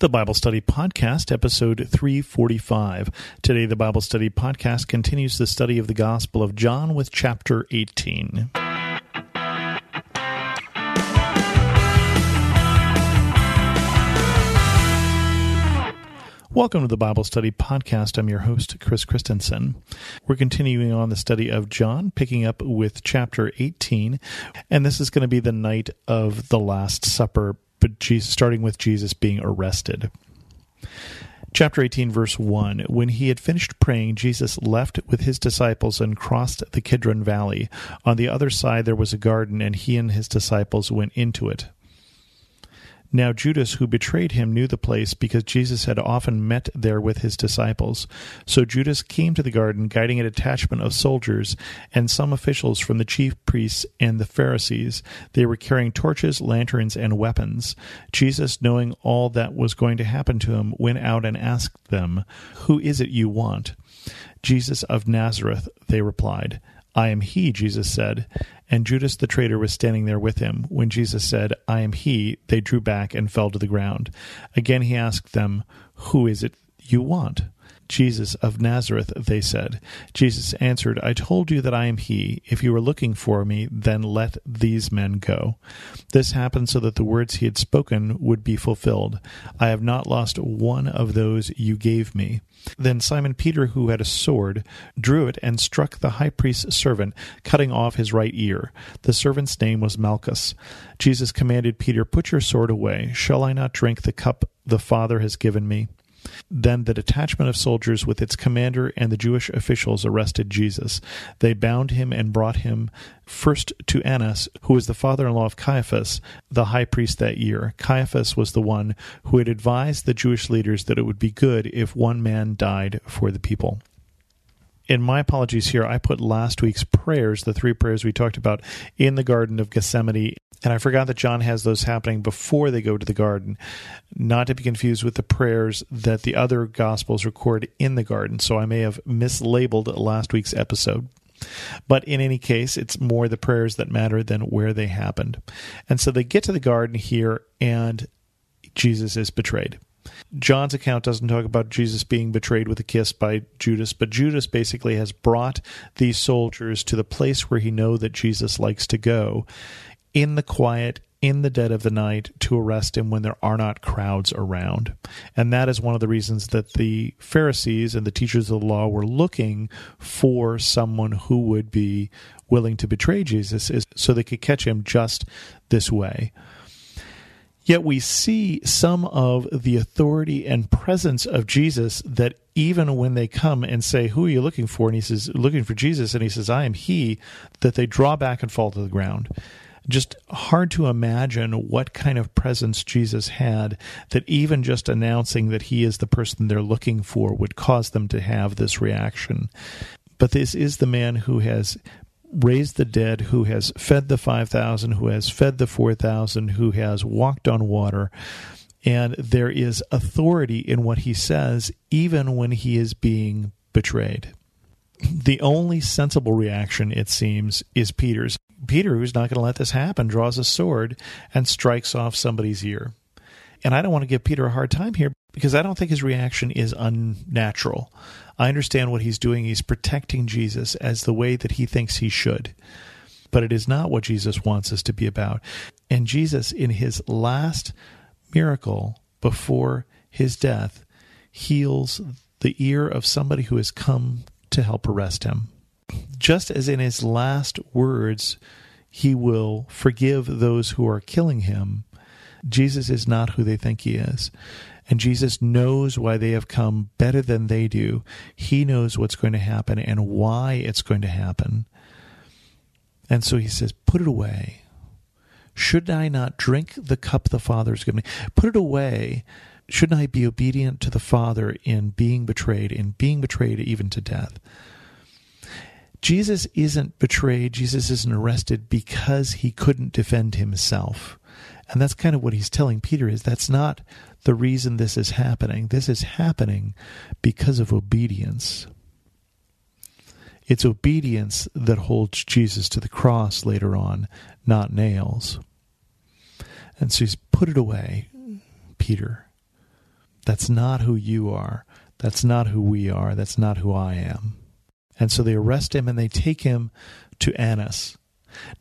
the Bible Study Podcast, episode 345. Today, the Bible Study Podcast continues the study of the Gospel of John with chapter 18. Welcome to the Bible Study Podcast. I'm your host, Chris Christensen. We're continuing on the study of John, picking up with chapter 18, and this is going to be the night of the Last Supper but Jesus, starting with Jesus being arrested. Chapter 18, verse 1 When he had finished praying, Jesus left with his disciples and crossed the Kidron Valley. On the other side there was a garden, and he and his disciples went into it. Now Judas, who betrayed him, knew the place because Jesus had often met there with his disciples. So Judas came to the garden, guiding a detachment of soldiers and some officials from the chief priests and the Pharisees. They were carrying torches, lanterns, and weapons. Jesus, knowing all that was going to happen to him, went out and asked them, Who is it you want? Jesus of Nazareth, they replied. I am he, Jesus said. And Judas the traitor was standing there with him. When Jesus said, I am he, they drew back and fell to the ground. Again he asked them, Who is it you want? Jesus of Nazareth, they said. Jesus answered, I told you that I am he. If you are looking for me, then let these men go. This happened so that the words he had spoken would be fulfilled. I have not lost one of those you gave me. Then Simon Peter, who had a sword, drew it and struck the high priest's servant, cutting off his right ear. The servant's name was Malchus. Jesus commanded Peter, Put your sword away. Shall I not drink the cup the Father has given me? Then the detachment of soldiers with its commander and the Jewish officials arrested Jesus. They bound him and brought him first to Annas, who was the father in law of Caiaphas, the high priest that year. Caiaphas was the one who had advised the Jewish leaders that it would be good if one man died for the people in my apologies here, I put last week's prayers, the three prayers we talked about, in the Garden of Gethsemane. And I forgot that John has those happening before they go to the garden, not to be confused with the prayers that the other Gospels record in the garden. So I may have mislabeled last week's episode. But in any case, it's more the prayers that matter than where they happened. And so they get to the garden here, and Jesus is betrayed. John's account doesn't talk about Jesus being betrayed with a kiss by Judas, but Judas basically has brought these soldiers to the place where he know that Jesus likes to go in the quiet in the dead of the night to arrest him when there are not crowds around. And that is one of the reasons that the Pharisees and the teachers of the law were looking for someone who would be willing to betray Jesus is so they could catch him just this way. Yet we see some of the authority and presence of Jesus that even when they come and say, Who are you looking for? And he says, Looking for Jesus. And he says, I am he, that they draw back and fall to the ground. Just hard to imagine what kind of presence Jesus had that even just announcing that he is the person they're looking for would cause them to have this reaction. But this is the man who has raised the dead, who has fed the 5,000, who has fed the 4,000, who has walked on water. And there is authority in what he says, even when he is being betrayed. The only sensible reaction, it seems, is Peter's. Peter, who's not going to let this happen, draws a sword and strikes off somebody's ear. And I don't want to give Peter a hard time here because I don't think his reaction is unnatural. I understand what he's doing. He's protecting Jesus as the way that he thinks he should. But it is not what Jesus wants us to be about. And Jesus, in his last miracle before his death, heals the ear of somebody who has come to help arrest him. Just as in his last words, he will forgive those who are killing him, Jesus is not who they think he is. And Jesus knows why they have come better than they do. He knows what's going to happen and why it's going to happen. And so he says, Put it away. Should I not drink the cup the Father has given me? Put it away. Shouldn't I be obedient to the Father in being betrayed, in being betrayed even to death? Jesus isn't betrayed, Jesus isn't arrested because he couldn't defend himself. And that's kind of what he's telling Peter is that's not the reason this is happening. This is happening because of obedience. It's obedience that holds Jesus to the cross later on, not nails. And so he's put it away, Peter. That's not who you are. That's not who we are. That's not who I am. And so they arrest him and they take him to Annas.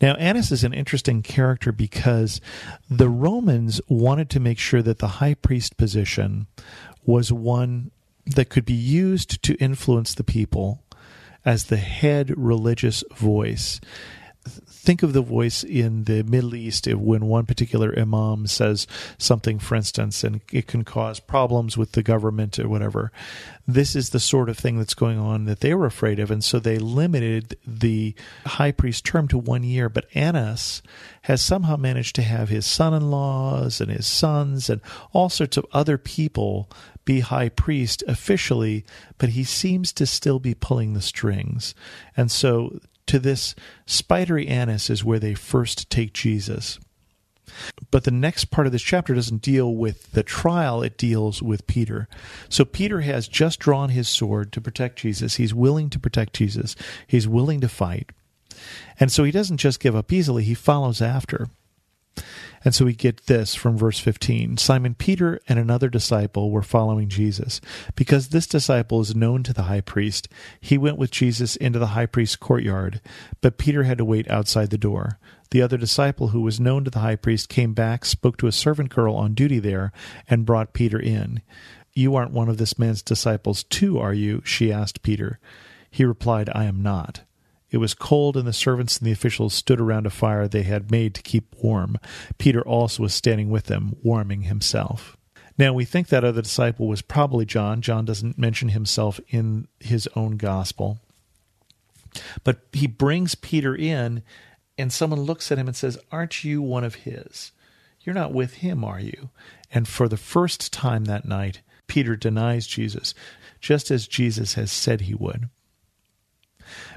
Now, Annas is an interesting character because the Romans wanted to make sure that the high priest position was one that could be used to influence the people as the head religious voice think of the voice in the Middle East when one particular imam says something, for instance, and it can cause problems with the government or whatever. This is the sort of thing that's going on that they were afraid of, and so they limited the high priest term to one year. But Annas has somehow managed to have his son in laws and his sons and all sorts of other people be high priest officially, but he seems to still be pulling the strings. And so to this spidery Annas is where they first take Jesus. But the next part of this chapter doesn't deal with the trial, it deals with Peter. So Peter has just drawn his sword to protect Jesus. He's willing to protect Jesus, he's willing to fight. And so he doesn't just give up easily, he follows after. And so we get this from verse 15 Simon Peter and another disciple were following Jesus. Because this disciple is known to the high priest, he went with Jesus into the high priest's courtyard, but Peter had to wait outside the door. The other disciple, who was known to the high priest, came back, spoke to a servant girl on duty there, and brought Peter in. You aren't one of this man's disciples, too, are you? she asked Peter. He replied, I am not. It was cold, and the servants and the officials stood around a fire they had made to keep warm. Peter also was standing with them, warming himself. Now, we think that other disciple was probably John. John doesn't mention himself in his own gospel. But he brings Peter in, and someone looks at him and says, Aren't you one of his? You're not with him, are you? And for the first time that night, Peter denies Jesus, just as Jesus has said he would.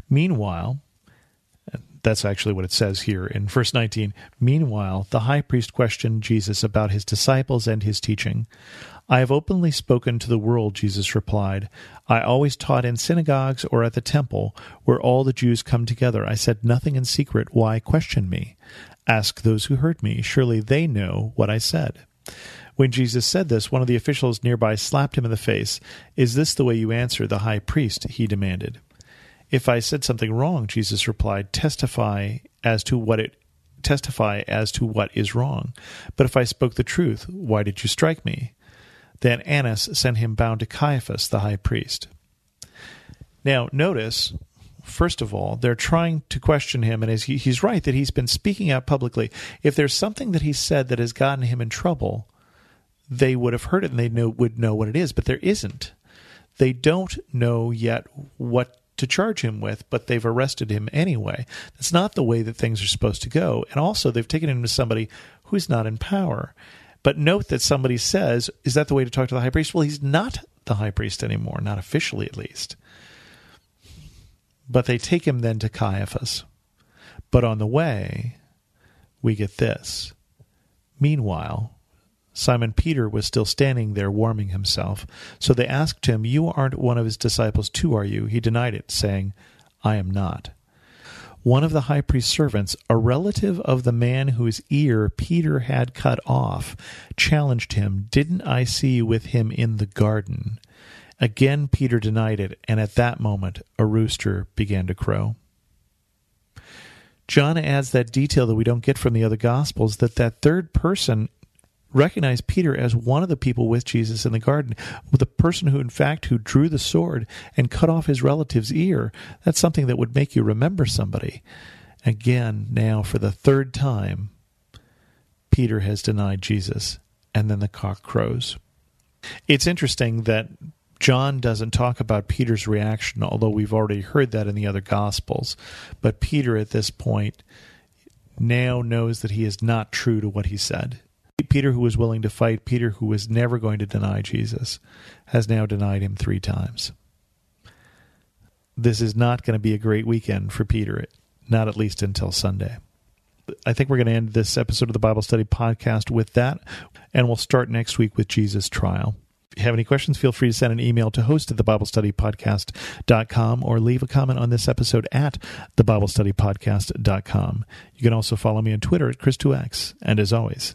Meanwhile, that's actually what it says here in verse 19. Meanwhile, the high priest questioned Jesus about his disciples and his teaching. I have openly spoken to the world, Jesus replied. I always taught in synagogues or at the temple, where all the Jews come together. I said nothing in secret. Why question me? Ask those who heard me. Surely they know what I said. When Jesus said this, one of the officials nearby slapped him in the face. Is this the way you answer the high priest? he demanded. If I said something wrong, Jesus replied, testify as to what it testify as to what is wrong. But if I spoke the truth, why did you strike me? Then Annas sent him bound to Caiaphas, the high priest. Now, notice, first of all, they're trying to question him, and he's right that he's been speaking out publicly. If there's something that he said that has gotten him in trouble, they would have heard it and they would know what it is, but there isn't. They don't know yet what to charge him with, but they've arrested him anyway. That's not the way that things are supposed to go. And also, they've taken him to somebody who's not in power. But note that somebody says, Is that the way to talk to the high priest? Well, he's not the high priest anymore, not officially at least. But they take him then to Caiaphas. But on the way, we get this. Meanwhile, Simon Peter was still standing there warming himself. So they asked him, You aren't one of his disciples too, are you? He denied it, saying, I am not. One of the high priest's servants, a relative of the man whose ear Peter had cut off, challenged him, Didn't I see you with him in the garden? Again Peter denied it, and at that moment a rooster began to crow. John adds that detail that we don't get from the other Gospels that that third person recognize Peter as one of the people with Jesus in the garden, the person who, in fact, who drew the sword and cut off his relative's ear. That's something that would make you remember somebody. Again, now for the third time, Peter has denied Jesus, and then the cock crows. It's interesting that John doesn't talk about Peter's reaction, although we've already heard that in the other Gospels. But Peter, at this point, now knows that he is not true to what he said. Peter, who was willing to fight, Peter, who was never going to deny Jesus, has now denied him three times. This is not going to be a great weekend for Peter, not at least until Sunday. I think we're going to end this episode of the Bible Study Podcast with that, and we'll start next week with Jesus' trial. If you have any questions, feel free to send an email to host at thebiblestudypodcast.com or leave a comment on this episode at thebiblestudypodcast.com. You can also follow me on Twitter at Chris2X. And as always,